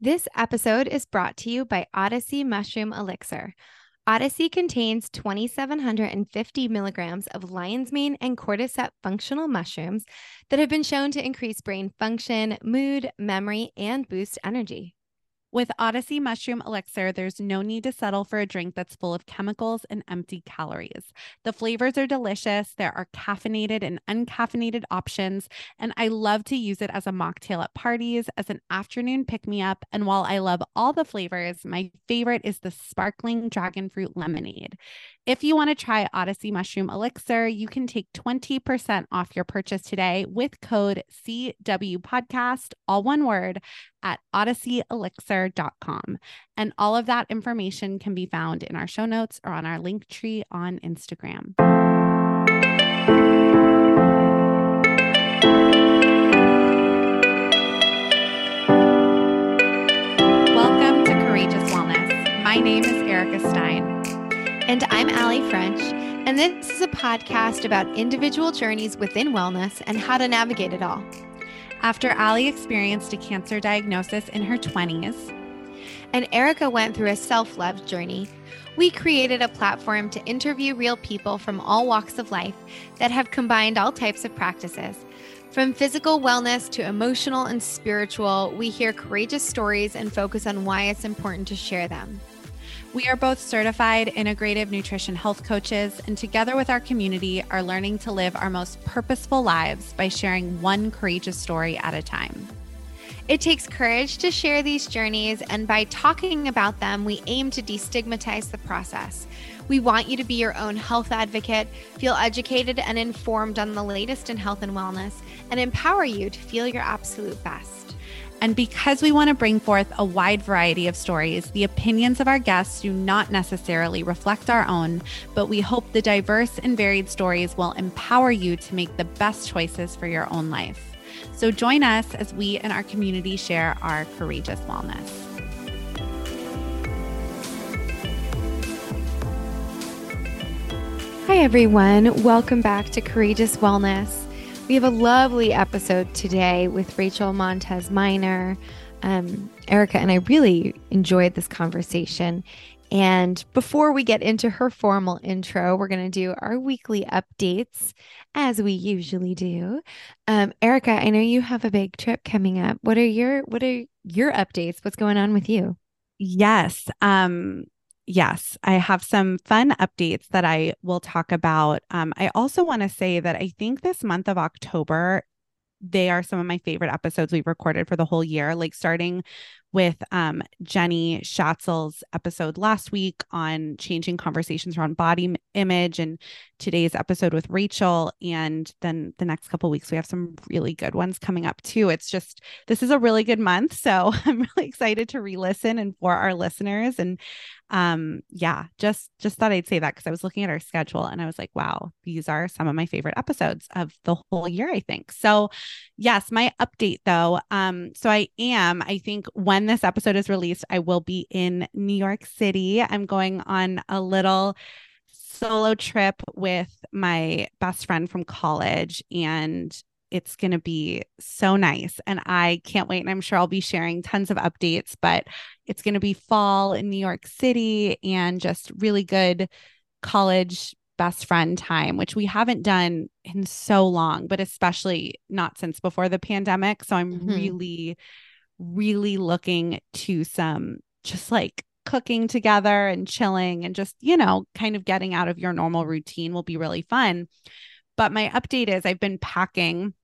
This episode is brought to you by Odyssey Mushroom Elixir. Odyssey contains 2,750 milligrams of lion's mane and cordyceps functional mushrooms that have been shown to increase brain function, mood, memory, and boost energy. With Odyssey Mushroom Elixir, there's no need to settle for a drink that's full of chemicals and empty calories. The flavors are delicious. There are caffeinated and uncaffeinated options, and I love to use it as a mocktail at parties, as an afternoon pick me up. And while I love all the flavors, my favorite is the sparkling dragon fruit lemonade. If you want to try Odyssey Mushroom Elixir, you can take 20% off your purchase today with code CW Podcast, all one word, at odysseyelixir.com. And all of that information can be found in our show notes or on our link tree on Instagram. Welcome to Courageous Wellness. My name is Erica Stein. And I'm Allie French, and this is a podcast about individual journeys within wellness and how to navigate it all. After Allie experienced a cancer diagnosis in her 20s, and Erica went through a self love journey, we created a platform to interview real people from all walks of life that have combined all types of practices. From physical wellness to emotional and spiritual, we hear courageous stories and focus on why it's important to share them. We are both certified integrative nutrition health coaches, and together with our community, are learning to live our most purposeful lives by sharing one courageous story at a time. It takes courage to share these journeys, and by talking about them, we aim to destigmatize the process. We want you to be your own health advocate, feel educated and informed on the latest in health and wellness, and empower you to feel your absolute best. And because we want to bring forth a wide variety of stories, the opinions of our guests do not necessarily reflect our own, but we hope the diverse and varied stories will empower you to make the best choices for your own life. So join us as we and our community share our courageous wellness. Hi, everyone. Welcome back to Courageous Wellness. We have a lovely episode today with Rachel Montez Minor, um, Erica, and I really enjoyed this conversation. And before we get into her formal intro, we're going to do our weekly updates as we usually do. Um, Erica, I know you have a big trip coming up. What are your what are your updates? What's going on with you? Yes. Um, yes, I have some fun updates that I will talk about. Um, I also want to say that I think this month of October, they are some of my favorite episodes we've recorded for the whole year, like starting with um, Jenny Schatzel's episode last week on changing conversations around body image, and today's episode with Rachel. And then the next couple weeks, we have some really good ones coming up too. It's just, this is a really good month. So I'm really excited to re listen and for our listeners. And um yeah just just thought i'd say that because i was looking at our schedule and i was like wow these are some of my favorite episodes of the whole year i think so yes my update though um so i am i think when this episode is released i will be in new york city i'm going on a little solo trip with my best friend from college and it's going to be so nice. And I can't wait. And I'm sure I'll be sharing tons of updates, but it's going to be fall in New York City and just really good college best friend time, which we haven't done in so long, but especially not since before the pandemic. So I'm mm-hmm. really, really looking to some just like cooking together and chilling and just, you know, kind of getting out of your normal routine will be really fun. But my update is I've been packing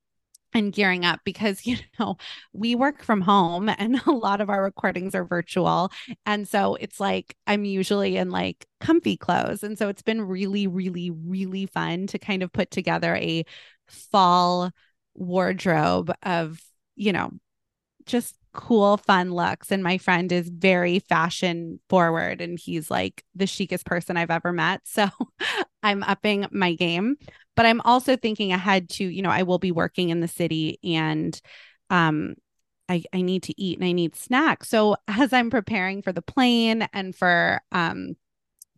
and gearing up because you know we work from home and a lot of our recordings are virtual and so it's like i'm usually in like comfy clothes and so it's been really really really fun to kind of put together a fall wardrobe of you know just cool fun looks and my friend is very fashion forward and he's like the chicest person i've ever met so i'm upping my game but I'm also thinking ahead to, you know, I will be working in the city and um I, I need to eat and I need snacks. So as I'm preparing for the plane and for um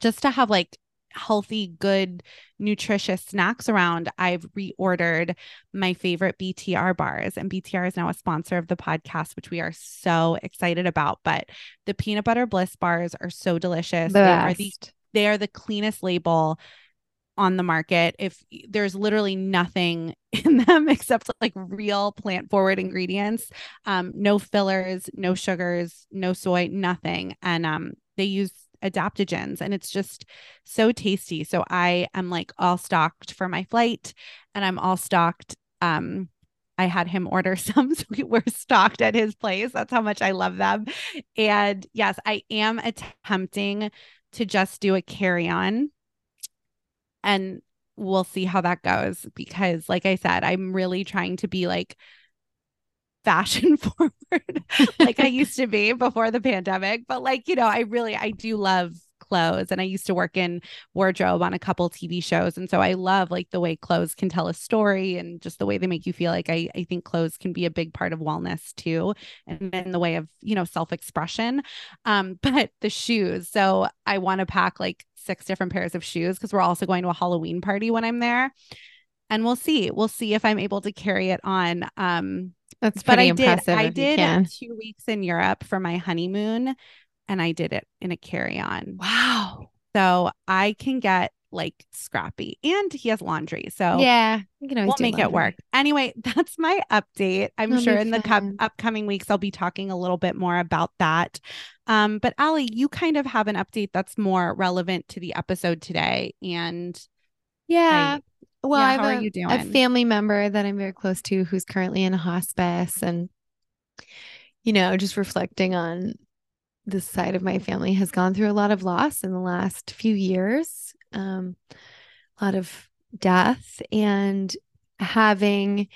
just to have like healthy, good, nutritious snacks around, I've reordered my favorite BTR bars. And BTR is now a sponsor of the podcast, which we are so excited about. But the peanut butter bliss bars are so delicious. The they are the they are the cleanest label on the market. If there's literally nothing in them except like real plant forward ingredients, um, no fillers, no sugars, no soy, nothing. And um, they use adaptogens and it's just so tasty. So I am like all stocked for my flight and I'm all stocked. Um, I had him order some, so we were stocked at his place. That's how much I love them. And yes, I am attempting to just do a carry on and we'll see how that goes because like I said, I'm really trying to be like fashion forward like I used to be before the pandemic. But like, you know, I really I do love clothes and I used to work in wardrobe on a couple TV shows. And so I love like the way clothes can tell a story and just the way they make you feel like I, I think clothes can be a big part of wellness too. And in the way of, you know, self-expression. Um, but the shoes. So I want to pack like six different pairs of shoes because we're also going to a Halloween party when I'm there. And we'll see. We'll see if I'm able to carry it on. Um, That's but I did. I did two weeks in Europe for my honeymoon, and I did it in a carry-on. Wow. So I can get like scrappy, and he has laundry, so Yeah. You always we'll make it work. Anyway, that's my update. I'm That'll sure in the cup- upcoming weeks I'll be talking a little bit more about that. Um, but Allie, you kind of have an update that's more relevant to the episode today, and Yeah. Well, Yeah, I have a, a family member that I'm very close to who's currently in a hospice and you know, just reflecting on this side of my family has gone through a lot of loss in the last few years. Um, a lot of death and having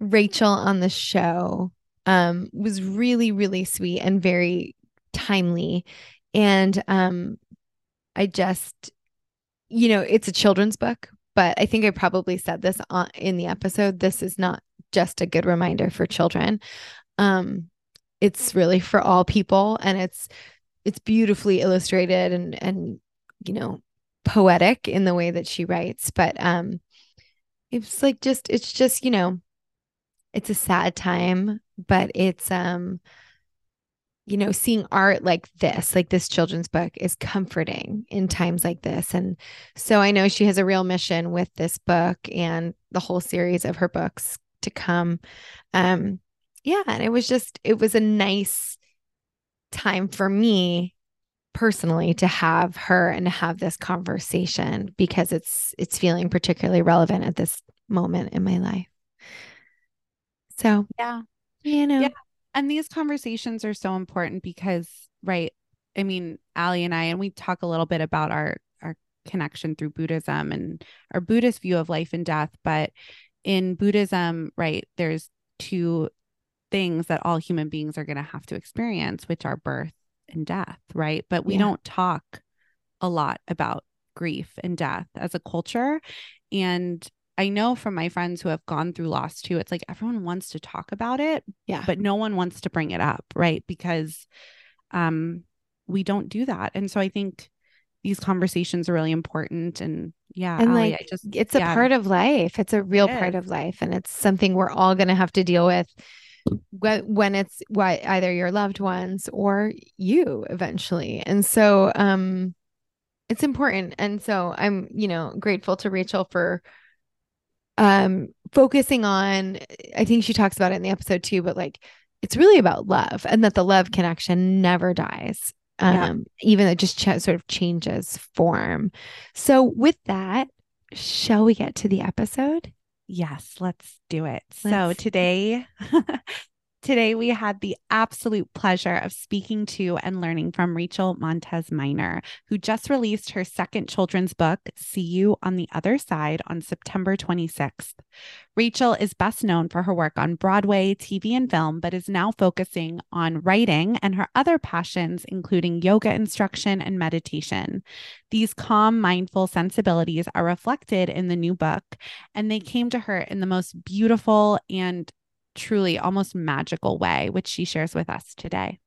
Rachel on the show um was really really sweet and very timely and um I just you know it's a children's book but I think I probably said this on, in the episode this is not just a good reminder for children. Um it's really for all people and it's it's beautifully illustrated and and you know poetic in the way that she writes but um it's like just it's just you know it's a sad time but it's um you know seeing art like this like this children's book is comforting in times like this. And so i know she has a real mission with this book and the whole series of her books to come. Um yeah and it was just it was a nice time for me personally to have her and to have this conversation because it's it's feeling particularly relevant at this moment in my life. So yeah, you know. Yeah. And these conversations are so important because right i mean ali and i and we talk a little bit about our our connection through buddhism and our buddhist view of life and death. But in buddhism right there's two things that all human beings are going to have to experience which are birth and death right? But we Yeah. don't talk a lot about grief and death as a culture. And I know from my friends who have gone through loss too, it's like everyone wants to talk about it, yeah. but no one wants to bring it up, right? Because um we don't do that. And so I think these conversations are really important and yeah, and Allie, like I just it's a part of life. It's a real It part of life and it's something we're all going to have to deal with when, when it's why either your loved ones or you eventually. And so um it's important. And so i'm you know grateful to rachel for um focusing on i think she talks about it in the episode too but like it's really about love and that the love connection never dies um Yeah. even it just ch- sort of changes form so with that shall we get to the episode Yes, let's do it. so Let's- today Today, we had the absolute pleasure of speaking to and learning from Rachel Montez Minor, who just released her second children's book, See You on the Other Side, on September 26th. Rachel is best known for her work on Broadway, TV, and film, but is now focusing on writing and her other passions, including yoga instruction and meditation. These calm, mindful sensibilities are reflected in the new book, and they came to her in the most beautiful and truly almost magical way, which she shares with us today.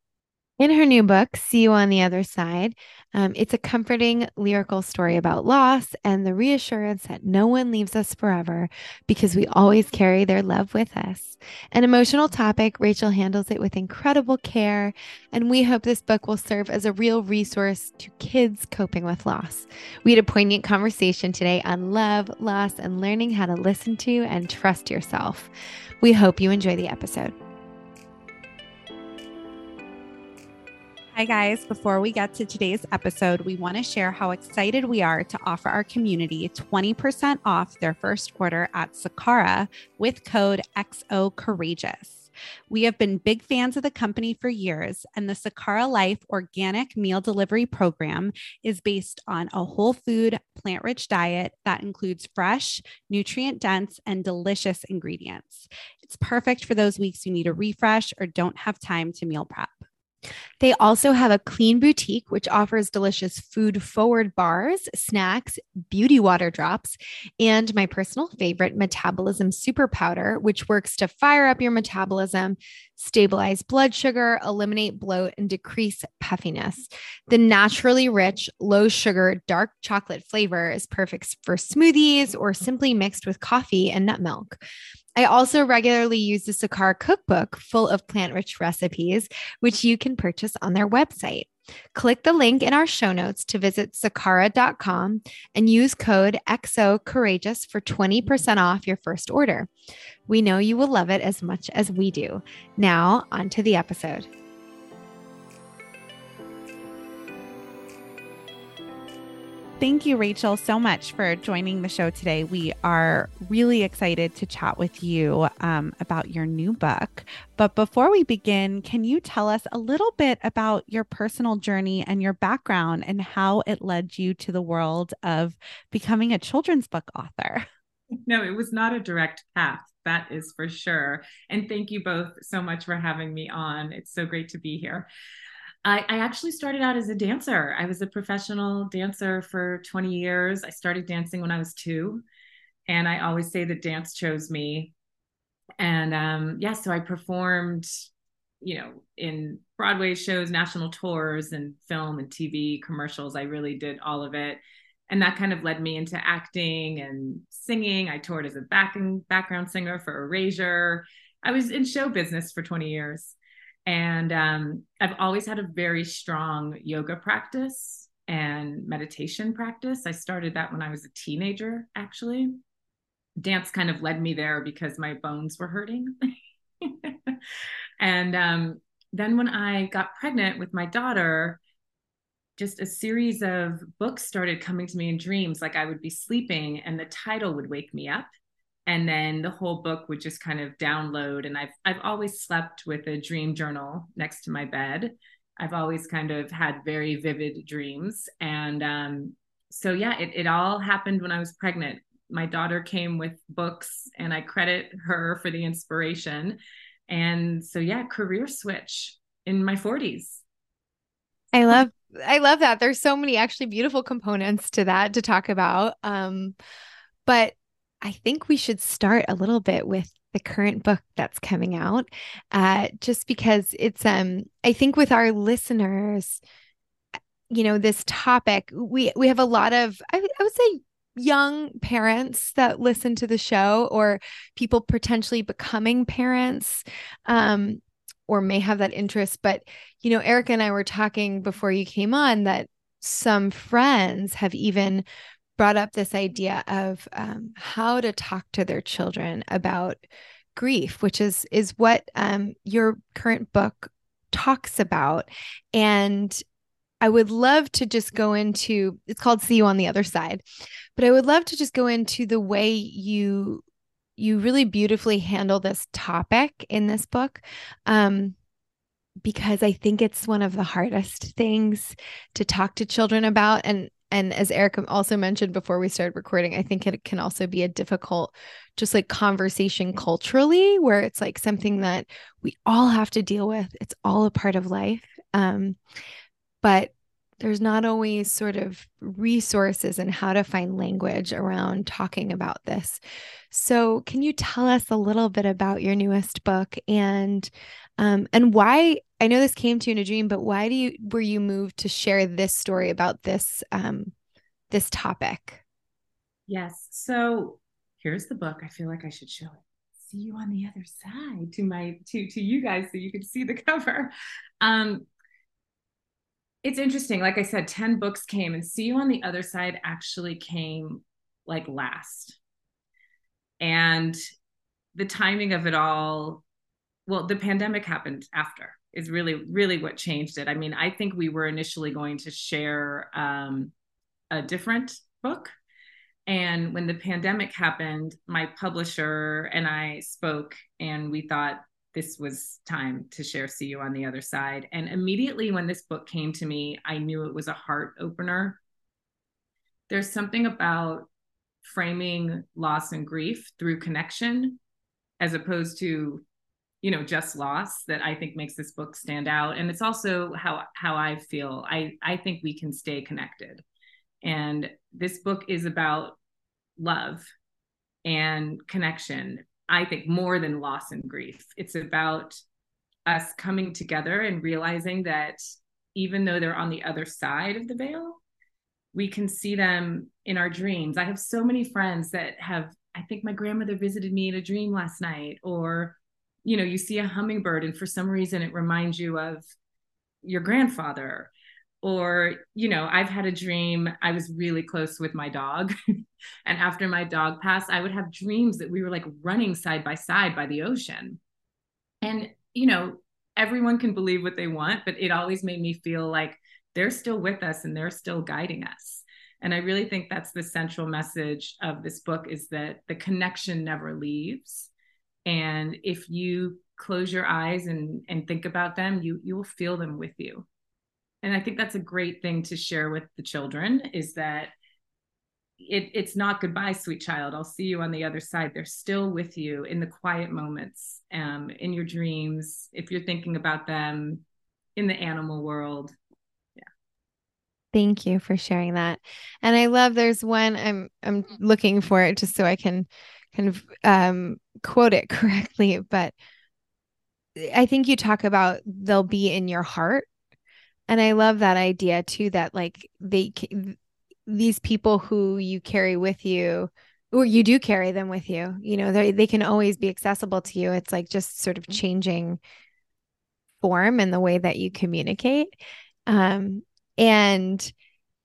In her new book, See You on the Other Side, um, it's a comforting lyrical story about loss and the reassurance that no one leaves us forever because we always carry their love with us. An emotional topic, Rachel handles it with incredible care, and we hope this book will serve as a real resource to kids coping with loss. We had a poignant conversation today on love, loss, and learning how to listen to and trust yourself. We hope you enjoy the episode. Hi, guys. Before we get to today's episode, we want to share how excited we are to offer our community 20% off their first order at Sakara with code XO Courageous. We have been big fans of the company for years, and the Sakara Life organic meal delivery program is based on a whole food, plant rich diet that includes fresh, nutrient dense, and delicious ingredients. It's perfect for those weeks you need a refresh or don't have time to meal prep. They also have a clean boutique, which offers delicious food forward bars, snacks, beauty water drops, and my personal favorite, Metabolism Super Powder, which works to fire up your metabolism, stabilize blood sugar, eliminate bloat, and decrease puffiness. The naturally rich, low sugar, dark chocolate flavor is perfect for smoothies or simply mixed with coffee and nut milk. I also regularly use the Sakara cookbook full of plant rich recipes, which you can purchase on their website. Click the link in our show notes to visit sakara.com and use code XO Courageous for 20% off your first order. We know you will love it as much as we do. Now, on to the episode. Thank you, Rachel, so much for joining the show today. We are really excited to chat with you um, about your new book. But before we begin, can you tell us a little bit about your personal journey and your background and how it led you to the world of becoming a children's book author? No, it was not a direct path. That is for sure. And thank you both so much for having me on. It's so great to be here. I, I, actually started out as a dancer. I was a professional dancer for 20 years. I started dancing when I was two. And I always say that dance chose me. And um, yeah, so I performed, you know, in Broadway shows, national tours, and film and TV commercials. I really did all of it. And that kind of led me into acting and singing. I toured as a backing background singer for Erasure. I was in show business for 20 years. And um, I've always had a very strong yoga practice and meditation practice. I started that when I was a teenager, actually. Dance kind of led me there because my bones were hurting. and um, then when I got pregnant with my daughter, just a series of books started coming to me in dreams. Like I would be sleeping and the title would wake me up and then the whole book would just kind of download. And i've i've always slept with a dream journal next to my bed. I've always kind of had very vivid dreams. And um, so yeah it, it all happened when i was pregnant. My daughter came with books and i credit her for the inspiration. And so yeah career switch in my 40s i love i love that. There's so many actually beautiful components to that to talk about. Um but I think we should start a little bit with the current book that's coming out, uh, just because it's um I think with our listeners, you know, this topic we we have a lot of I, I would say young parents that listen to the show or people potentially becoming parents um, or may have that interest. But you know erica and i were talking before you came on that some friends have even brought up this idea of um, how to talk to their children about grief, which is is what um, your current book talks about. And I would love to just go into it's called See You on the Other Side, but I would love to just go into the way you you really beautifully handle this topic in this book. Um, because I think it's one of the hardest things to talk to children about. And and as Eric also mentioned before we started recording, I think it can also be a difficult, just like conversation culturally, where it's like something that we all have to deal with. It's all a part of life. Um, but there's not always sort of resources and how to find language around talking about this. So, can you tell us a little bit about your newest book and Um, and why I know this came to you in a dream, but why do you were you moved to share this story about this um, this topic? Yes. So here's the book. I feel like I should show it. See you on the other side to my to to you guys so you can see the cover. Um, it's interesting. Like I said, 10 books came, and See You on the Other Side actually came like last. And the timing of it all, well, the pandemic happened after, is really, really what changed it. I mean, I think we were initially going to share um, a different book. And when the pandemic happened, my publisher and I spoke, and we thought, this was time to share See You on the Other Side. And immediately when this book came to me, I knew it was a heart opener. There's something about framing loss and grief through connection as opposed to you know just loss that i think makes this book stand out and it's also how how i feel i i think we can stay connected and this book is about love and connection I think, more than loss and grief. It's about us coming together and realizing that even though they're on the other side of the veil, we can see them in our dreams. I have so many friends that have, I think my grandmother visited me in a dream last night, or, you know, you see a hummingbird and for some reason it reminds you of your grandfather. Or you know i've had a dream i was really close with my dog. And after my dog passed i would have dreams that we were like running side by side by the ocean. And you know everyone can believe what they want but it always made me feel like they're still with us and they're still guiding us. And i really think that's the central message of this book is that the connection never leaves and if you close your eyes and and think about them you you will feel them with you. And i think that's a great thing to share with the children is that it, it's not goodbye sweet child. I'll see you on the other side. They're still with you in the quiet moments um, in your dreams if you're thinking about them in the animal world. Yeah. Thank you for sharing that. And i love there's one i'm i'm looking for it just so i can kind of um, quote it correctly but i think you talk about they'll be in your heart and I love that idea too that like they these people who you carry with you or you do carry them with you, you know, they they can always be accessible to you. It's like just sort of mm-hmm. changing form and the way that you communicate. Um and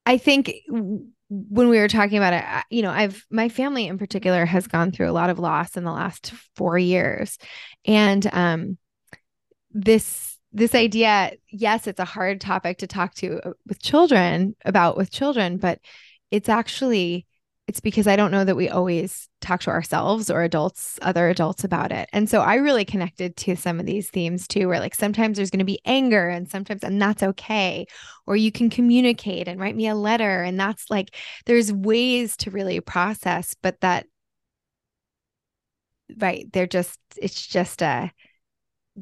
I think when we were talking about it, you know, I've my family in particular has gone through a lot of loss in the last 4 years. And um this this idea yes it's a hard topic to talk to uh, with children about with children but it's actually it's because i don't know that we always talk to ourselves or adults other adults about it and so i really connected to some of these themes too where like sometimes there's going to be anger and sometimes and that's okay or you can communicate and write me a letter and that's like there's ways to really process but that right they're just it's just uh,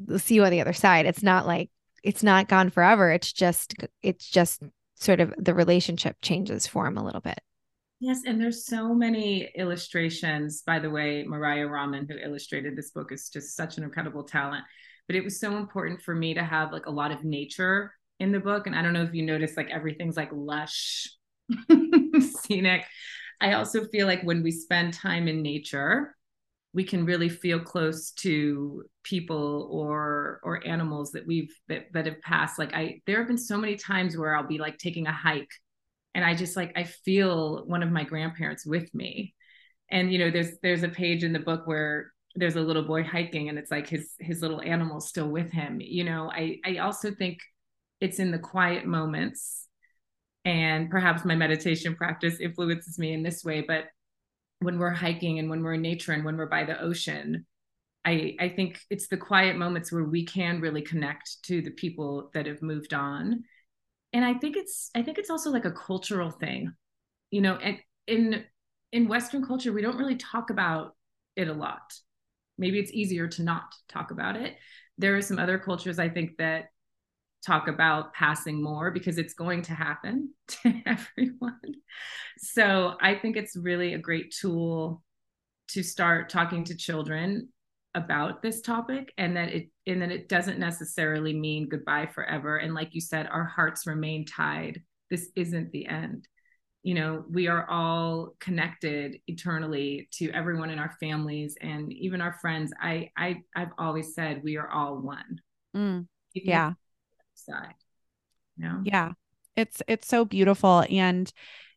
a see you on the other side. It's not like it's not gone forever. It's just it's just sort of the relationship changes form a little bit. Yes, and there's so many illustrations. By the way, Mariah Rahman, who illustrated this book, is just such an incredible talent. But it was so important for me to have like a lot of nature in the book. And I don't know if you notice, like everything's like lush, scenic. I also feel like when we spend time in nature, we can really feel close to people or or animals that we've that, that have passed like i there have been so many times where i'll be like taking a hike and i just like i feel one of my grandparents with me. And you know there's there's a page in the book where there's a little boy hiking and it's like his his little animal still with him. You know i i also think it's in the quiet moments and perhaps my meditation practice influences me in this way but when we're hiking and when we're in nature and when we're by the ocean i i think it's the quiet moments where we can really connect to the people that have moved on and i think it's i think it's also like a cultural thing you know and in in western culture we don't really talk about it a lot maybe it's easier to not talk about it there are some other cultures i think that talk about passing more because it's going to happen to everyone. So I think it's really a great tool to start talking to children about this topic and that it and that it doesn't necessarily mean goodbye forever. And like you said our hearts remain tied. This isn't the end. You know we are all connected eternally to everyone in our families and even our friends. I i i've always said we are all one. Mm, yeah. side you know? yeah. It's it's so beautiful. And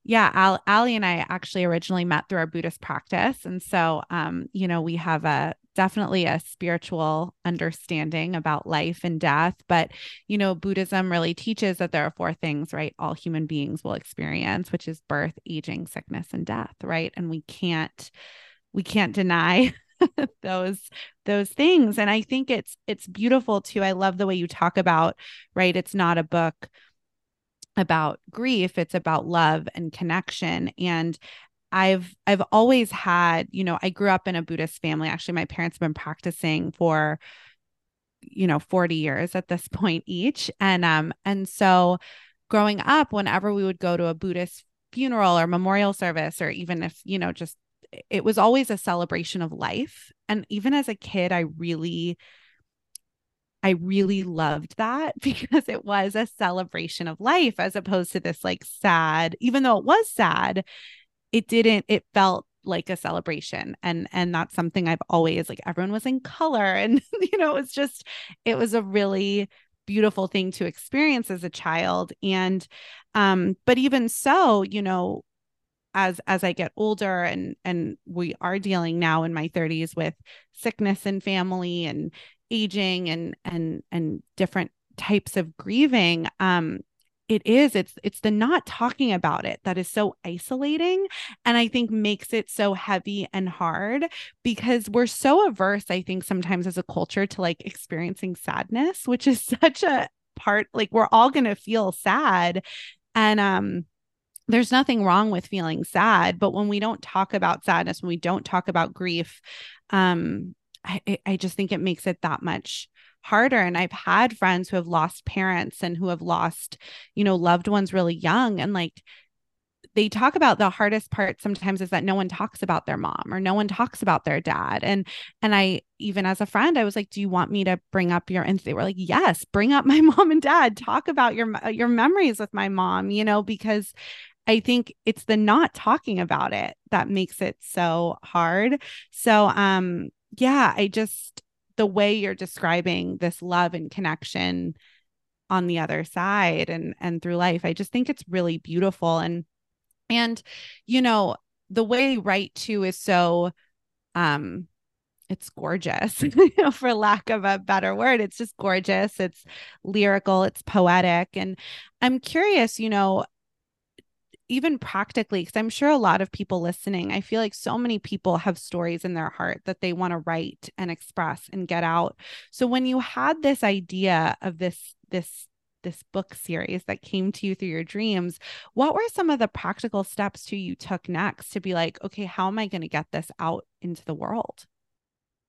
yeah, Al- Ali and I actually originally met through our Buddhist practice. And so, um, you know, we have a definitely a spiritual understanding about life and death. But, you know, Buddhism really teaches that there are four things, right? All human beings will experience, which is birth, aging, sickness, and death, right? And we can't, we can't deny those those things and i think it's it's beautiful too i love the way you talk about right it's not a book about grief it's about love and connection and I've I've always had, you know, I grew up in a Buddhist family. Actually, my parents have been practicing for you know 40 years at this point each and um and so growing up whenever we would go to a Buddhist funeral or memorial service or even if, you know, just it was always a celebration of life. And even as a kid, I really I really loved that because it was a celebration of life as opposed to this like sad, even though it was sad, it didn't, it felt like a celebration. And and that's something I've always like everyone was in color and you know, it was just it was a really beautiful thing to experience as a child. And um, but even so, you know, as as I get older and and we are dealing now in my 30s with sickness and family and aging and and and different types of grieving um it is it's it's the not talking about it that is so isolating and i think makes it so heavy and hard because we're so averse i think sometimes as a culture to like experiencing sadness which is such a part like we're all going to feel sad and um there's nothing wrong with feeling sad but when we don't talk about sadness when we don't talk about grief um I, I just think it makes it that much harder and i've had friends who have lost parents and who have lost you know loved ones really young and like they talk about the hardest part sometimes is that no one talks about their mom or no one talks about their dad and and i even as a friend i was like do you want me to bring up your and they were like yes bring up my mom and dad talk about your your memories with my mom you know because I think it's the not talking about it that makes it so hard. So um yeah, I just the way you're describing this love and connection on the other side and and through life, I just think it's really beautiful. And and you know, the way write too is so um it's gorgeous for lack of a better word. It's just gorgeous. It's lyrical. It's poetic. And i'm curious you know even practically, because I'm sure a lot of people listening, I feel like so many people have stories in their heart that they want to write and express and get out. So when you had this idea of this, this, this book series that came to you through your dreams, what were some of the practical steps to you took next to be like, okay, how am I going to get this out into the world?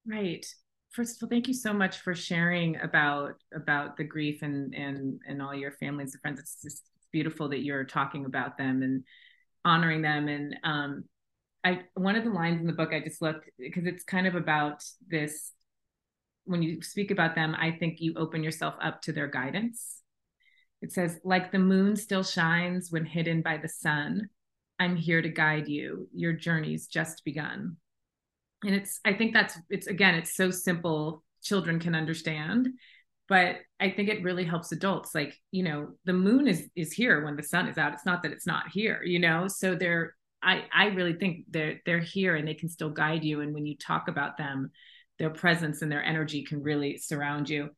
Right first of all thank you so much for sharing about about the grief and and and all your families and friends it's just beautiful that you're talking about them and honoring them. And um, I one of the lines in the book I just looked because it's kind of about this. When you speak about them, I think you open yourself up to their guidance. It says, like the moon still shines when hidden by the sun, I'm here to guide you. Your journey's just begun. And it's, I think that's, it's again, it's so simple, children can understand but i think it really helps adults like you know the moon is is here when the sun is out. It's not that it's not here you know? So they're i i really think they're they're here and they can still guide you. And when you talk about them their presence and their energy can really surround you.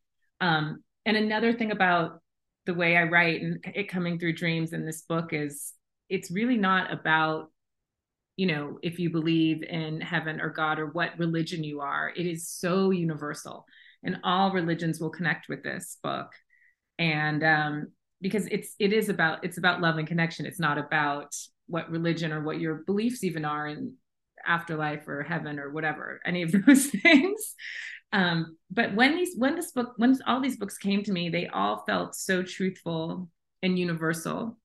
Um and another thing about the way i write and it coming through dreams in this book is it's really not about you know if you believe in heaven or god or what religion you are. It is so universal and all religions will connect with this book. And um, because it's it is about it's about love and connection. It's not about what religion or what your beliefs even are in afterlife or heaven or whatever any of those things. Um, but when these when this book when all these books came to me they all felt so truthful and universal.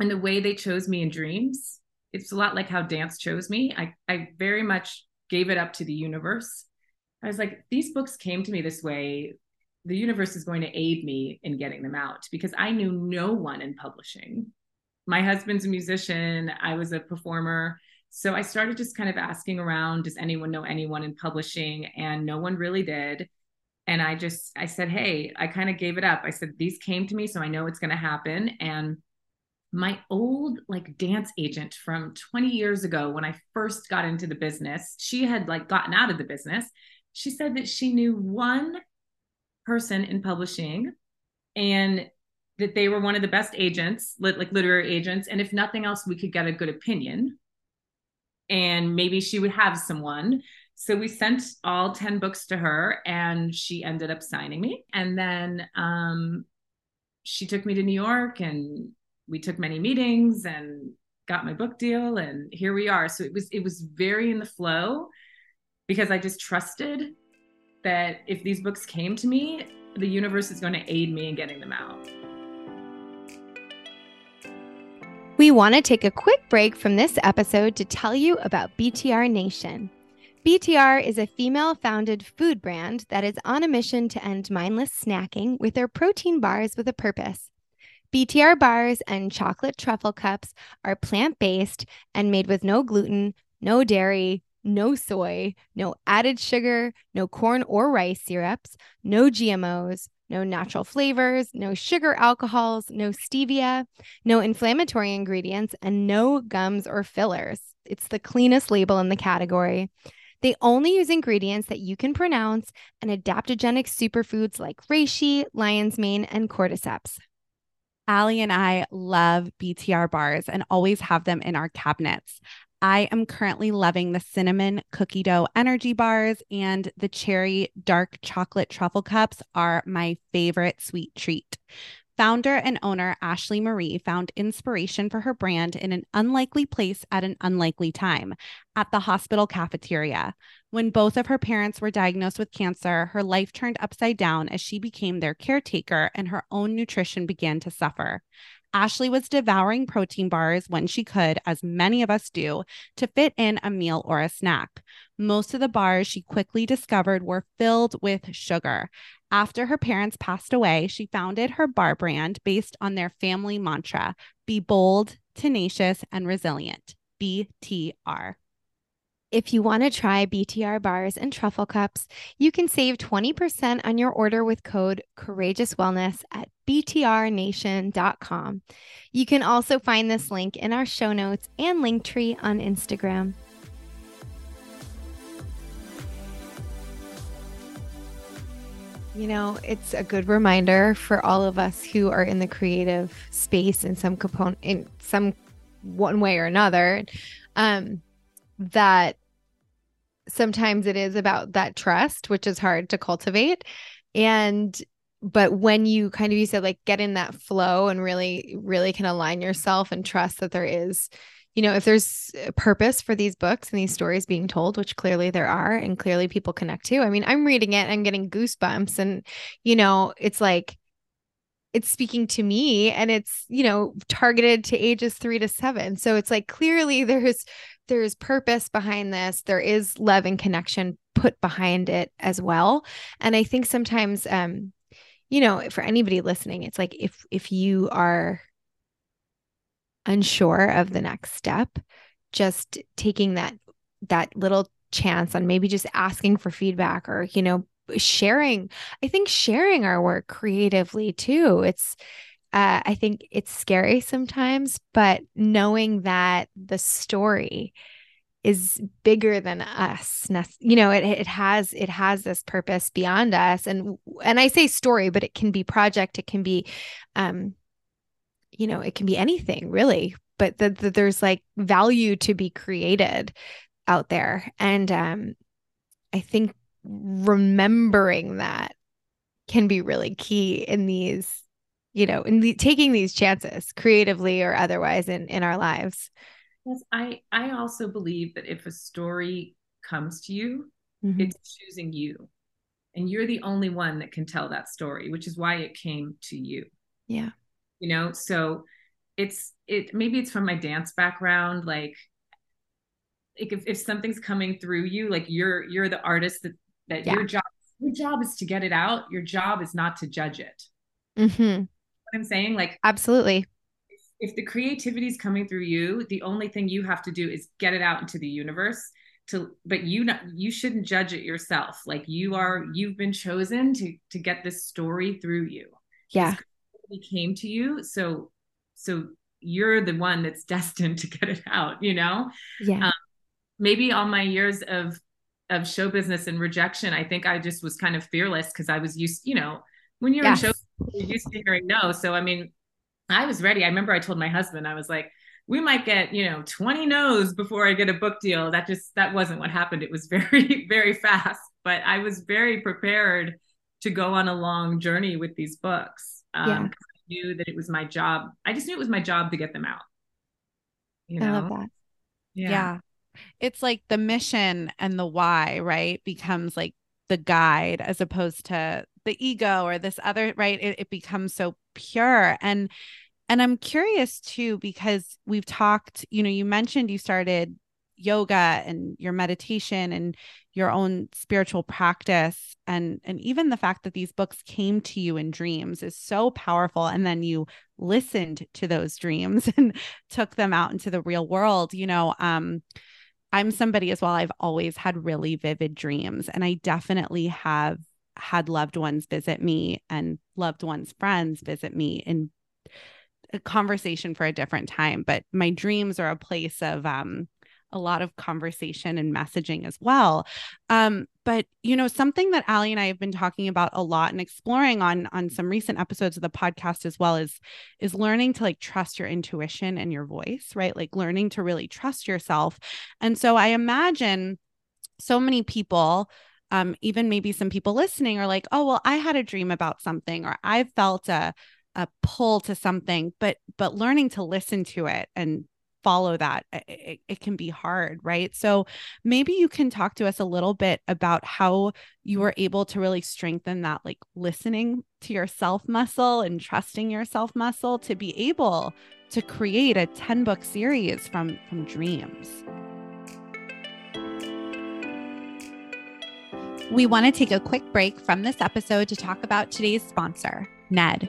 And the way they chose me in dreams it's a lot like how dance chose me. I i very much gave it up to the universe I was like, these books came to me this way. The universe is going to aid me in getting them out because I knew no one in publishing. My husband's a musician, I was a performer. So I started just kind of asking around, does anyone know anyone in publishing? And no one really did. And I just, I said, hey, I kind of gave it up. I said, these came to me, so I know it's going to happen. And my old like dance agent from 20 years ago when I first got into the business, she had like gotten out of the business. She said that she knew one person in publishing and that they were one of the best agents, like literary agents. And if nothing else, we could get a good opinion. And maybe she would have someone. So we sent all 10 books to her and she ended up signing me. And then um, she took me to New York and we took many meetings and got my book deal and here we are so it was it was very in the flow because i just trusted that if these books came to me the universe is going to aid me in getting them out we want to take a quick break from this episode to tell you about btr nation BTR is a female founded food brand that is on a mission to end mindless snacking with their protein bars with a purpose. BTR bars and chocolate truffle cups are plant based and made with no gluten, no dairy, no soy, no added sugar, no corn or rice syrups, no GMOs, no natural flavors, no sugar alcohols, no stevia, no inflammatory ingredients, and no gums or fillers. It's the cleanest label in the category. They only use ingredients that you can pronounce and adaptogenic superfoods like reishi, lion's mane, and cordyceps. Allie and I love BTR bars and always have them in our cabinets. I am currently loving the cinnamon cookie dough energy bars and the cherry dark chocolate truffle cups are my favorite sweet treat. Founder and owner Ashley Marie found inspiration for her brand in an unlikely place at an unlikely time at the hospital cafeteria. When both of her parents were diagnosed with cancer, her life turned upside down as she became their caretaker and her own nutrition began to suffer. Ashley was devouring protein bars when she could, as many of us do, to fit in a meal or a snack. Most of the bars she quickly discovered were filled with sugar. After her parents passed away, she founded her bar brand based on their family mantra be bold, tenacious, and resilient. BTR. If you want to try BTR bars and truffle cups, you can save 20% on your order with code Courageous Wellness at btrnation.com. You can also find this link in our show notes and Linktree on Instagram. You know, it's a good reminder for all of us who are in the creative space in some component, in some one way or another, um, that sometimes it is about that trust, which is hard to cultivate. And but when you kind of you said like get in that flow and really really can align yourself and trust that there is you know if there's purpose for these books and these stories being told which clearly there are and clearly people connect to i mean i'm reading it i'm getting goosebumps and you know it's like it's speaking to me and it's you know targeted to ages 3 to 7 so it's like clearly there's there's purpose behind this. There is love and connection put behind it as well. And i think sometimes um you know for anybody listening it's like if if you are unsure of the next step just taking that that little chance on maybe just asking for feedback or you know sharing i think sharing our work creatively too. It's uh, i think it's scary sometimes but knowing that the story is bigger than us you know it, it has it has this purpose beyond us. And and i say story but it can be project it can be um you know it can be anything really but that the, there's like value to be created out there. And um i think remembering that can be really key in these you know in the, taking these chances creatively or otherwise in in our lives yes i i also believe that if a story comes to you mm-hmm. it's choosing you and you're the only one that can tell that story which is why it came to you yeah you know so it's it maybe it's from my dance background like like if, if something's coming through you like you're you're the artist that that yeah. your job your job is to get it out your job is not to judge it mm-hmm. What i'm saying? Like absolutely. if, if the creativity is coming through you the only thing you have to do is get it out into the universe to but you not you shouldn't judge it yourself. Like you are you've been chosen to to get this story through you. Yeah. It came to you so so you're the one that's destined to get it out you know? Yeah. Um, maybe all my years of of show business and rejection i think i just was kind of fearless because i was used you know when you're yes. in show used to hearing no? So i mean i was ready. I remember i told my husband i was like we might get you know 20 no's before i get a book deal. That just that wasn't what happened. It was very very fast. But i was very prepared to go on a long journey with these books. Um, yeah. i knew that it was my job. I just knew it was my job to get them out you know? i love that. Yeah. yeah. It's like the mission and the why right becomes like the guide as opposed to the ego or this other right? It, it becomes so pure. And and I'm curious too, because we've talked, you know, you mentioned you started yoga and your meditation and your own spiritual practice. And and even the fact that these books came to you in dreams is so powerful. And then you listened to those dreams and took them out into the real world you know um i'm somebody as well i've always had really vivid dreams. And i definitely have had loved ones visit me and loved ones friends visit me in a conversation for a different time, but my dreams are a place of um a lot of conversation and messaging as well. Um, but you know, something that Ali and I have been talking about a lot and exploring on on some recent episodes of the podcast as well is is learning to like trust your intuition and your voice, right? Like learning to really trust yourself. And so I imagine so many people um, even maybe some people listening are like, oh, well, I had a dream about something, or I felt a a pull to something but but learning to listen to it and follow that it, it, can be hard right? So maybe you can talk to us a little bit about how you were able to really strengthen that like listening to yourself muscle and trusting yourself muscle to be able to create a 10 book series from from dreams we want to take a quick break from this episode to talk about today's sponsor ned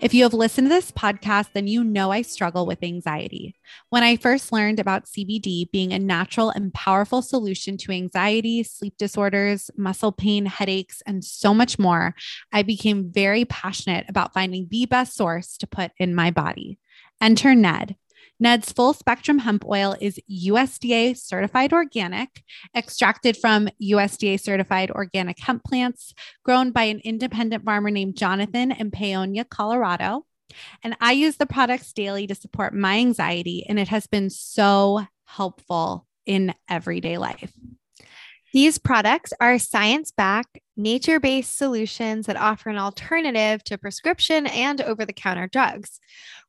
if you have listened to this podcast, then you know I struggle with anxiety. When I first learned about CBD being a natural and powerful solution to anxiety, sleep disorders, muscle pain, headaches, and so much more, I became very passionate about finding the best source to put in my body. Enter Ned. Ned's full spectrum hemp oil is USDA certified organic, extracted from USDA certified organic hemp plants, grown by an independent farmer named Jonathan in Paonia, Colorado. And I use the products daily to support my anxiety, and it has been so helpful in everyday life. These products are science backed, nature based solutions that offer an alternative to prescription and over the counter drugs.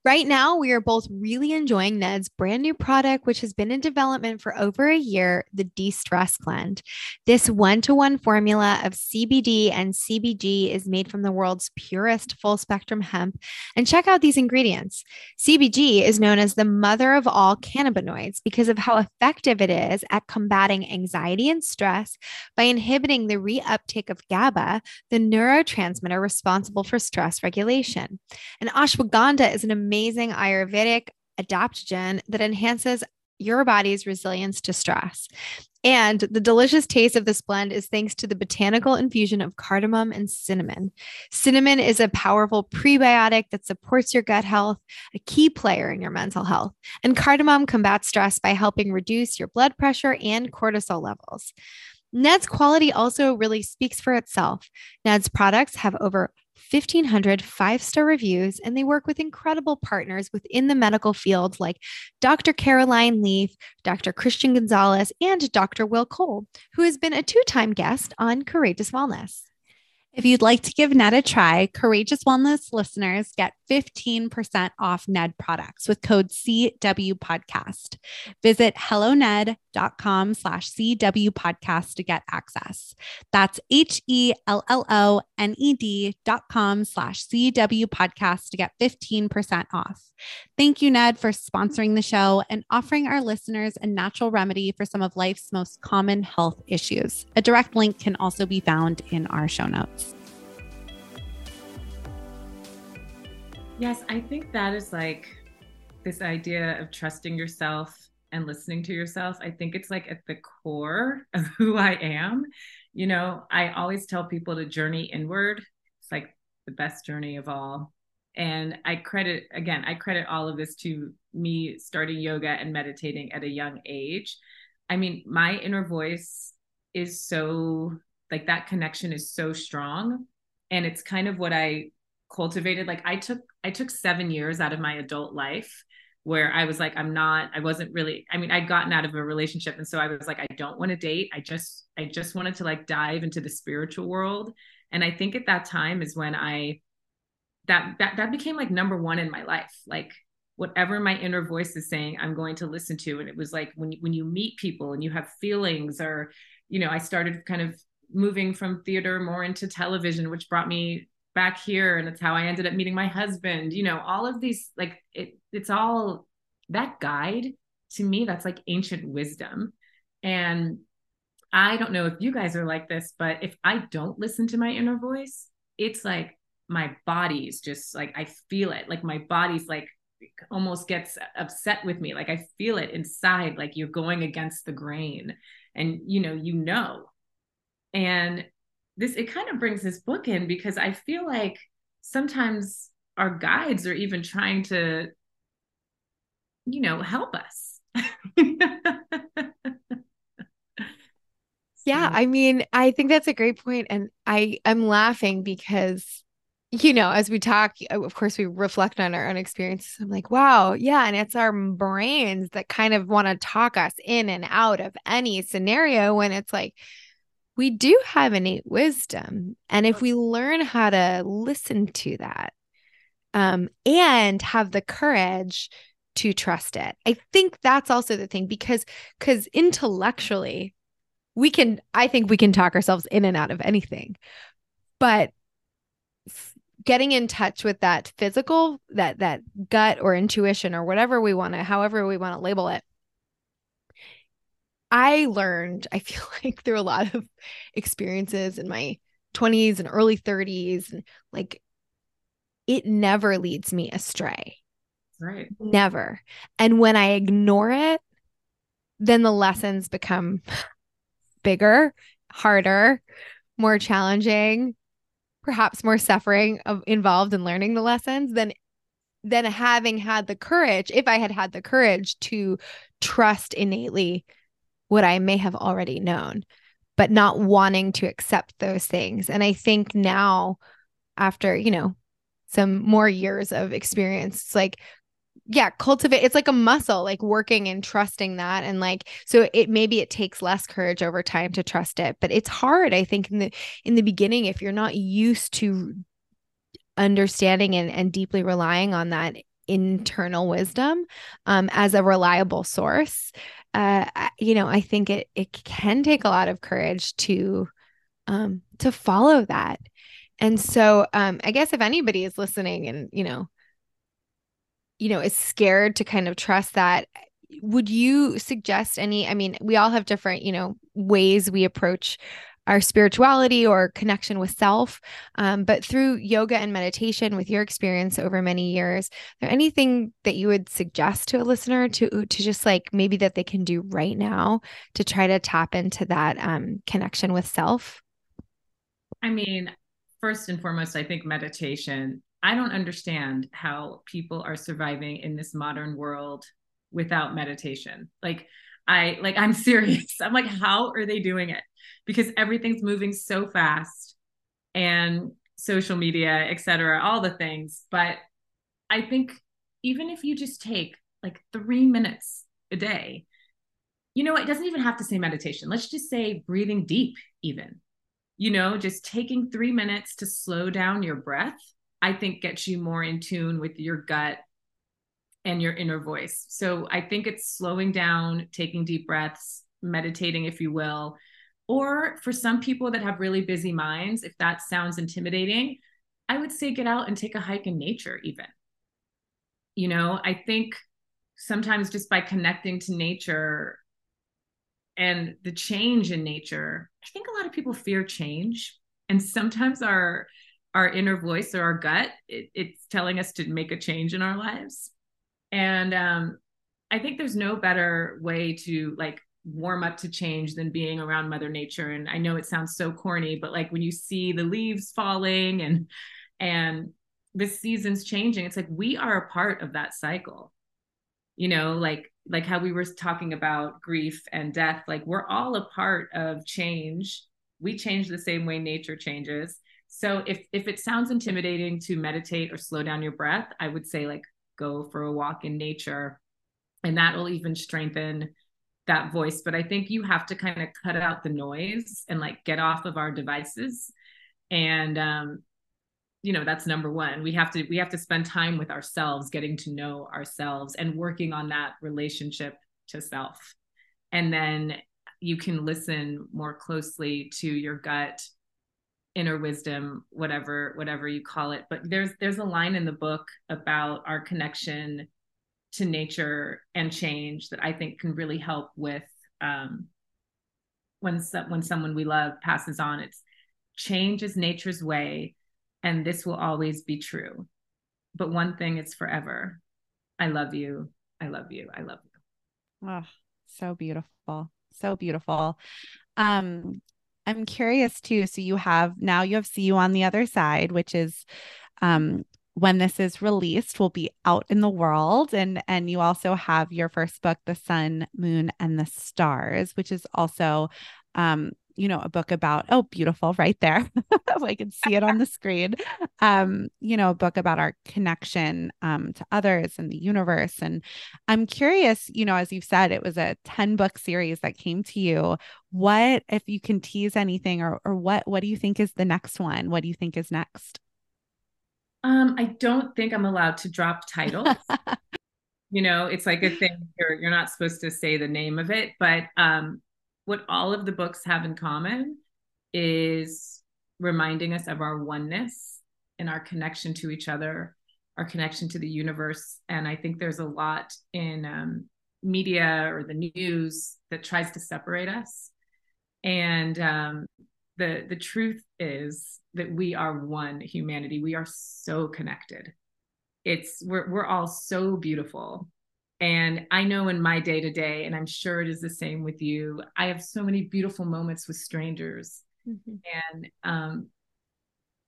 Right now, we are both really enjoying Ned's brand new product, which has been in development for over a year the De Stress Blend. This one to one formula of CBD and CBG is made from the world's purest full spectrum hemp. And check out these ingredients CBG is known as the mother of all cannabinoids because of how effective it is at combating anxiety and stress by inhibiting the reuptake of GABA, the neurotransmitter responsible for stress regulation. And ashwagandha is an amazing Ayurvedic adaptogen that enhances your body's resilience to stress. And the delicious taste of this blend is thanks to the botanical infusion of cardamom and cinnamon. Cinnamon is a powerful prebiotic that supports your gut health, a key player in your mental health. And cardamom combats stress by helping reduce your blood pressure and cortisol levels. Ned's quality also really speaks for itself. Ned's products have over 1,500 five star reviews, and they work with incredible partners within the medical field like Dr. Caroline Leaf, Dr. Christian Gonzalez, and Dr. Will Cole, who has been a two time guest on Courageous Wellness. If you'd like to give Ned a try, Courageous Wellness listeners get 15% off Ned products with code CW podcast. Visit helloned.com slash CW podcast to get access. That's H E L L O N E D dot com slash CW podcast to get 15% off. Thank you, Ned, for sponsoring the show and offering our listeners a natural remedy for some of life's most common health issues. A direct link can also be found in our show notes. Yes, I think that is like this idea of trusting yourself and listening to yourself. I think it's like at the core of who I am. You know, I always tell people to journey inward. It's like the best journey of all. And I credit, again, I credit all of this to me starting yoga and meditating at a young age. I mean, my inner voice is so, like, that connection is so strong. And it's kind of what I cultivated like i took i took seven years out of my adult life where i was like i'm not i wasn't really i mean i'd gotten out of a relationship and so i was like i don't want to date. I just i just wanted to like dive into the spiritual world. And i think at that time is when i that that that became like number one in my life. Like whatever my inner voice is saying i'm going to listen to. And it was like when when you meet people and you have feelings or you know i started kind of moving from theater more into television which brought me back here and it's how i ended up meeting my husband you know all of these like it it's all that guide to me that's like ancient wisdom. And i don't know if you guys are like this but if i don't listen to my inner voice it's like my body's just like i feel it. Like my body's like almost gets upset with me. Like i feel it inside like you're going against the grain. And you know you know. And this it kind of brings this book in because I feel like sometimes our guides are even trying to, you know, help us. yeah, I mean, I think that's a great point, and I am laughing because you know, as we talk, of course, we reflect on our own experiences. I'm like, wow, yeah. And it's our brains that kind of want to talk us in and out of any scenario when it's like, we do have innate wisdom. And if we learn how to listen to that um, and have the courage to trust it, I think that's also the thing because because intellectually, we can, I think we can talk ourselves in and out of anything. But getting in touch with that physical, that that gut or intuition or whatever we want to, however we want to label it, I learned, I feel like through a lot of experiences in my 20s and early 30s, and like it never leads me astray. Right. Never. And when I ignore it, then the lessons become bigger, harder, more challenging, perhaps more suffering of involved in learning the lessons than than having had the courage, if I had had the courage to trust innately what I may have already known, but not wanting to accept those things. And I think now, after, you know, some more years of experience, it's like, yeah, cultivate. It's like a muscle, like working and trusting that. And like, so it maybe it takes less courage over time to trust it, but it's hard, I think, in the in the beginning, if you're not used to understanding and, and deeply relying on that internal wisdom um, as a reliable source uh, you know, I think it it can take a lot of courage to um to follow that. And so um I guess if anybody is listening and, you know, you know, is scared to kind of trust that, would you suggest any I mean, we all have different, you know, ways we approach our spirituality or connection with self. Um, but through yoga and meditation, with your experience over many years, there anything that you would suggest to a listener to to just like maybe that they can do right now to try to tap into that um, connection with self? I mean, first and foremost, I think meditation. I don't understand how people are surviving in this modern world without meditation. Like I like I'm serious. I'm like, how are they doing it? Because everything's moving so fast and social media, et cetera, all the things. But I think even if you just take like three minutes a day, you know, it doesn't even have to say meditation. Let's just say breathing deep, even, you know, just taking three minutes to slow down your breath. I think gets you more in tune with your gut and your inner voice. So I think it's slowing down, taking deep breaths, meditating, if you will. Or for some people that have really busy minds, if that sounds intimidating, I would say get out and take a hike in nature, even. You know, I think sometimes just by connecting to nature and the change in nature, I think a lot of people fear change. And sometimes our our inner voice or our gut, it, it's telling us to make a change in our lives. And um, I think there's no better way to like warm up to change than being around mother nature. And i know it sounds so corny but like when you see the leaves falling and and the seasons changing it's like we are a part of that cycle. You know like like how we were talking about grief and death like we're all a part of change. We change the same way nature changes. So if if it sounds intimidating to meditate or slow down your breath i would say like go for a walk in nature and that will even strengthen that voice. But i think you have to kind of cut out the noise and like get off of our devices. And um you know that's number one. We have to we have to spend time with ourselves getting to know ourselves and working on that relationship to self. And then you can listen more closely to your gut inner wisdom whatever whatever you call it but there's there's a line in the book about our connection to nature and change that I think can really help with um, when so, when someone we love passes on. It's change is nature's way, and this will always be true. But one thing is forever. I love you. I love you. I love you. Oh, so beautiful. So beautiful. Um, I'm curious too. So you have now you have see you on the other side, which is um when this is released will be out in the world and and you also have your first book the sun moon and the stars which is also um you know a book about oh beautiful right there i can see it on the screen um you know a book about our connection um to others and the universe and i'm curious you know as you've said it was a 10 book series that came to you. What if you can tease anything or or what what do you think is the next one? What do you think is next? Um, I don't think I'm allowed to drop titles. you know, it's like a thing you're you're not supposed to say the name of it, but um, what all of the books have in common is reminding us of our oneness and our connection to each other, our connection to the universe. And I think there's a lot in um, media or the news that tries to separate us. And um, the the truth is that we are one humanity. We are so connected. It's we're we're all so beautiful. And I know in my day to day, and I'm sure it is the same with you, I have so many beautiful moments with strangers. Mm-hmm. And um,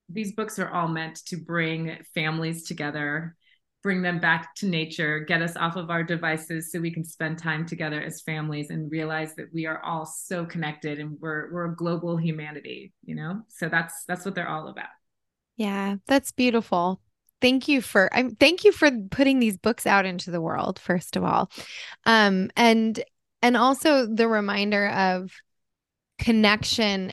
these books are all meant to bring families together bring them back to nature, get us off of our devices so we can spend time together as families and realize that we are all so connected and we're we're a global humanity, you know? So that's that's what they're all about. Yeah, that's beautiful. Thank you for I'm thank you for putting these books out into the world first of all. Um and and also the reminder of connection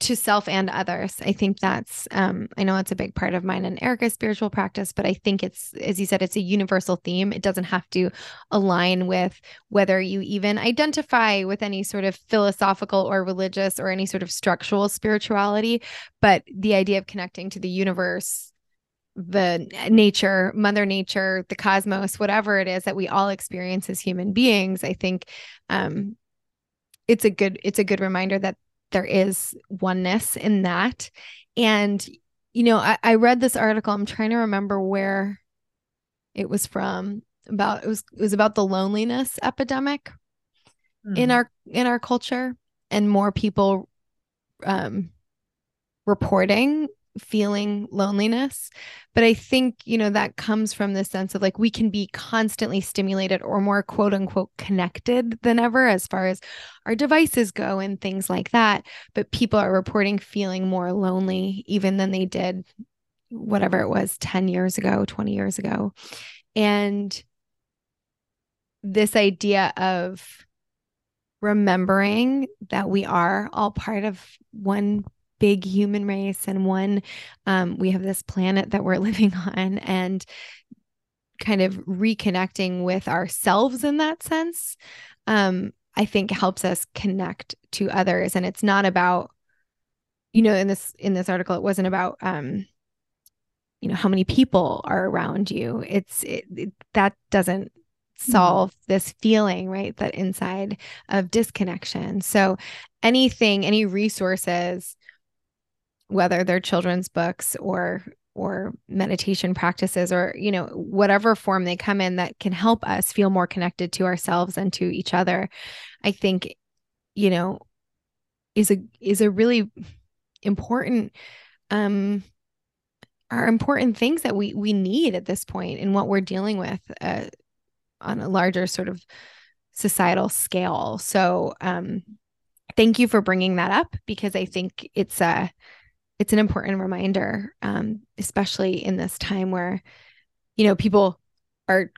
to self and others. I think that's um I know it's a big part of mine and Erica's spiritual practice, but I think it's as you said it's a universal theme. It doesn't have to align with whether you even identify with any sort of philosophical or religious or any sort of structural spirituality, but the idea of connecting to the universe the nature, mother nature, the cosmos, whatever it is that we all experience as human beings, I think um it's a good it's a good reminder that there is oneness in that. And, you know, I, I read this article. I'm trying to remember where it was from about it was it was about the loneliness epidemic mm. in our in our culture and more people um reporting feeling loneliness but i think you know that comes from the sense of like we can be constantly stimulated or more quote unquote connected than ever as far as our devices go and things like that but people are reporting feeling more lonely even than they did whatever it was 10 years ago 20 years ago. And this idea of remembering that we are all part of one big human race and one um, we have this planet that we're living on and kind of reconnecting with ourselves in that sense um, i think helps us connect to others. And it's not about you know in this in this article it wasn't about um you know how many people are around you. It's it, it, that doesn't mm-hmm. solve this feeling right that inside of disconnection. So anything any resources whether they're children's books or or meditation practices or you know whatever form they come in that can help us feel more connected to ourselves and to each other i think you know is a is a really important um are important things that we we need at this point in what we're dealing with uh, on a larger sort of societal scale. So um thank you for bringing that up because i think it's a it's an important reminder, um, especially in this time where, you know, people are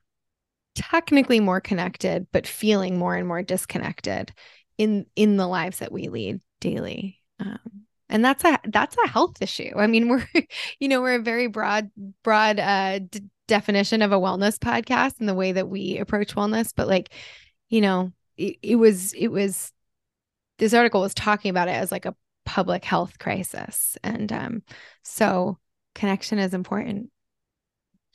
technically more connected, but feeling more and more disconnected in in the lives that we lead daily. Um, and that's a that's a health issue. I mean, we're you know we're a very broad broad uh, d- definition of a wellness podcast and the way that we approach wellness, but like, you know, it, it was it was this article was talking about it as like a public health crisis. And um, so connection is important.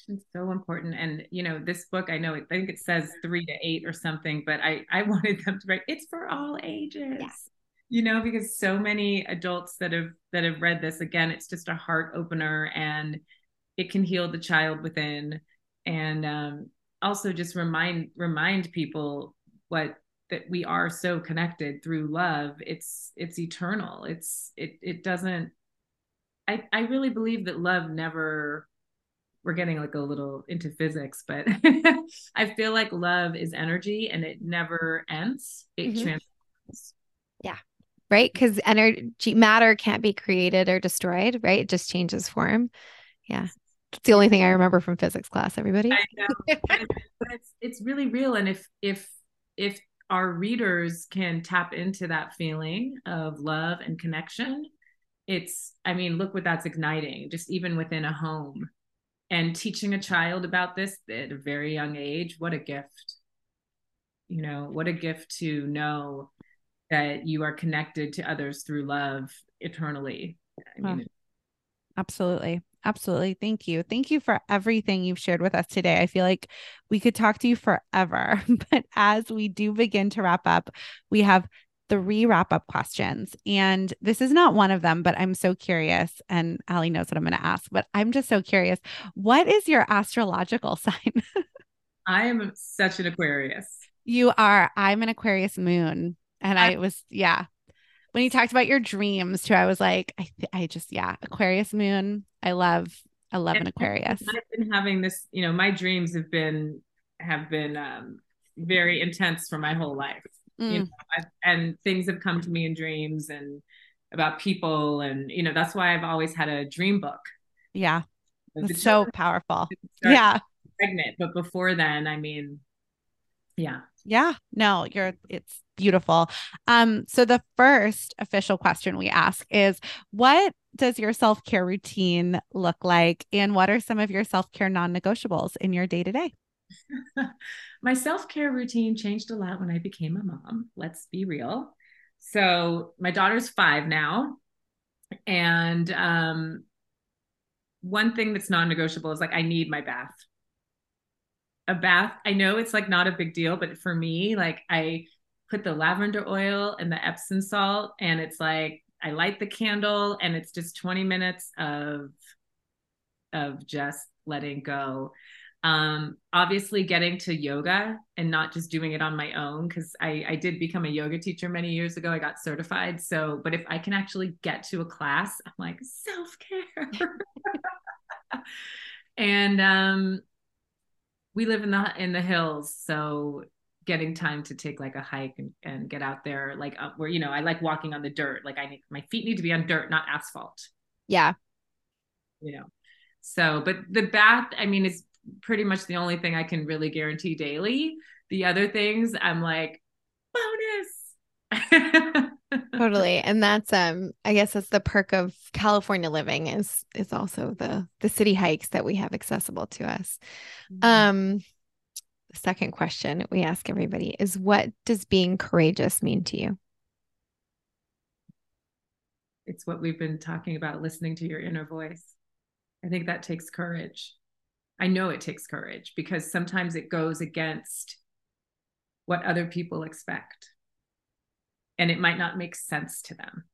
It's so important. And you know, this book, I know I think it says three to eight or something, but I I wanted them to write it's for all ages. Yeah. You know, because so many adults that have that have read this, again, it's just a heart opener and it can heal the child within and um, also just remind remind people what that we are so connected through love it's it's eternal. It's it it doesn't i i really believe that love never we're getting like a little into physics but i feel like love is energy and it never ends. It mm-hmm. transforms. Yeah. Right? Because energy matter can't be created or destroyed right? It just changes form. Yeah. It's the only thing i remember from physics class everybody. I know. but it's it's really real. And if if if our readers can tap into that feeling of love and connection. It's i mean look what that's igniting just even within a home. And teaching a child about this at a very young age what a gift. You know what a gift to know that you are connected to others through love eternally. I mean absolutely Absolutely. Thank you. Thank you for everything you've shared with us today. I feel like we could talk to you forever, but as we do begin to wrap up, we have three wrap up questions. And this is not one of them, but I'm so curious. And Ali knows what I'm going to ask, but I'm just so curious. What is your astrological sign? I am such an Aquarius. You are. I'm an Aquarius moon. And I, I was, yeah, when you talked about your dreams too, I was like, I, I just, yeah, Aquarius moon. I love, I love and an Aquarius. I've been having this, you know, my dreams have been, have been um, very intense for my whole life. Mm. You know, I've, and things have come to me in dreams and about people. And, you know, that's why I've always had a dream book. Yeah. It's so powerful. Yeah. Pregnant. But before then, I mean, yeah. Yeah. No, you're, it's, beautiful. Um, so the first official question we ask is what does your self-care routine look like and what are some of your self-care non-negotiables in your day-to-day? My self-care routine changed a lot when I became a mom. Let's be real. So my daughter's 5 now and um one thing that's non-negotiable is like I need my bath. A bath, I know it's like not a big deal, but for me, like I put the lavender oil and the Epsom salt, and it's like I light the candle, and it's just 20 minutes of of just letting go. Um, obviously, getting to yoga and not just doing it on my own because I, I did become a yoga teacher many years ago. I got certified. So, but if I can actually get to a class, I'm like self care. and um, we live in the in the hills, so getting time to take like a hike and, and get out there like uh, where you know i like walking on the dirt like i need my feet need to be on dirt not asphalt. Yeah. You know so but the bath i mean is pretty much the only thing i can really guarantee daily. The other things i'm like bonus totally. And that's um I guess that's the perk of California living is is also the the city hikes that we have accessible to us. Mm-hmm. Um the second question we ask everybody is what does being courageous mean to you? It's what we've been talking about listening to your inner voice. I think that takes courage. I know it takes courage because sometimes it goes against what other people expect and it might not make sense to them.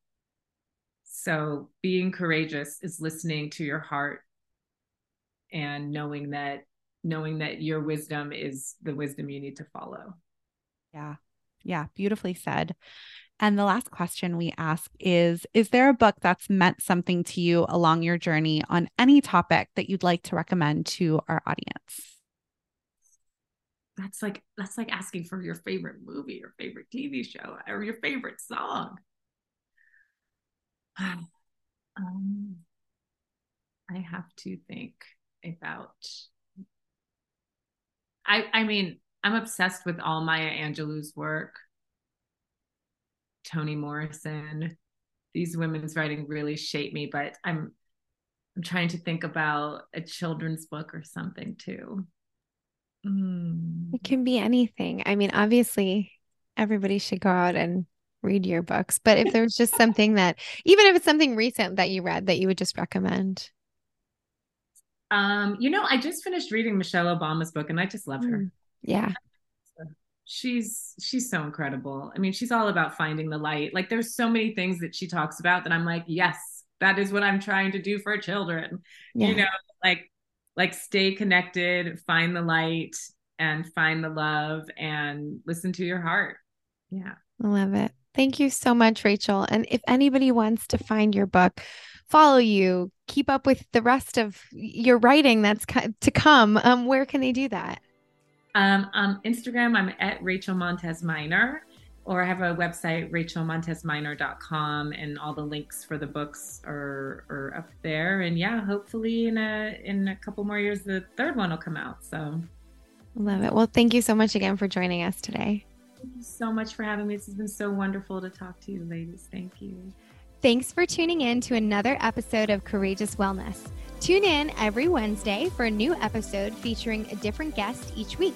So being courageous is listening to your heart and knowing that knowing that your wisdom is the wisdom you need to follow. Yeah. Yeah, beautifully said. And the last question we ask is Is there a book that's meant something to you along your journey on any topic that you'd like to recommend to our audience? That's like that's like asking for your favorite movie or favorite TV show or your favorite song. um, I have to think about. I I mean I'm obsessed with all Maya Angelou's work. Toni Morrison, these women's writing really shape me, but I'm I'm trying to think about a children's book or something too. Mm. It can be anything. I mean, obviously, everybody should go out and read your books, but if there's just something that, even if it's something recent that you read that you would just recommend. Um, you know, I just finished reading Michelle Obama's book and I just love her. Mm. Yeah. She's she's so incredible. I mean, she's all about finding the light. Like there's so many things that she talks about that I'm like, yes, that is what I'm trying to do for children. Yeah. You know, like like stay connected, find the light and find the love and listen to your heart. Yeah. I love it. Thank you so much, Rachel. And if anybody wants to find your book, follow you, keep up with the rest of your writing that's to come, um, where can they do that? Um, on Instagram, I'm at Rachel Montez Minor or I have a website, rachelmontezminor.com, and all the links for the books are, are up there. And yeah, hopefully in a in a couple more years, the third one will come out. So love it. Well, thank you so much again for joining us today. Thank you so much for having me. This has been so wonderful to talk to you, ladies. Thank you. Thanks for tuning in to another episode of Courageous Wellness. Tune in every Wednesday for a new episode featuring a different guest each week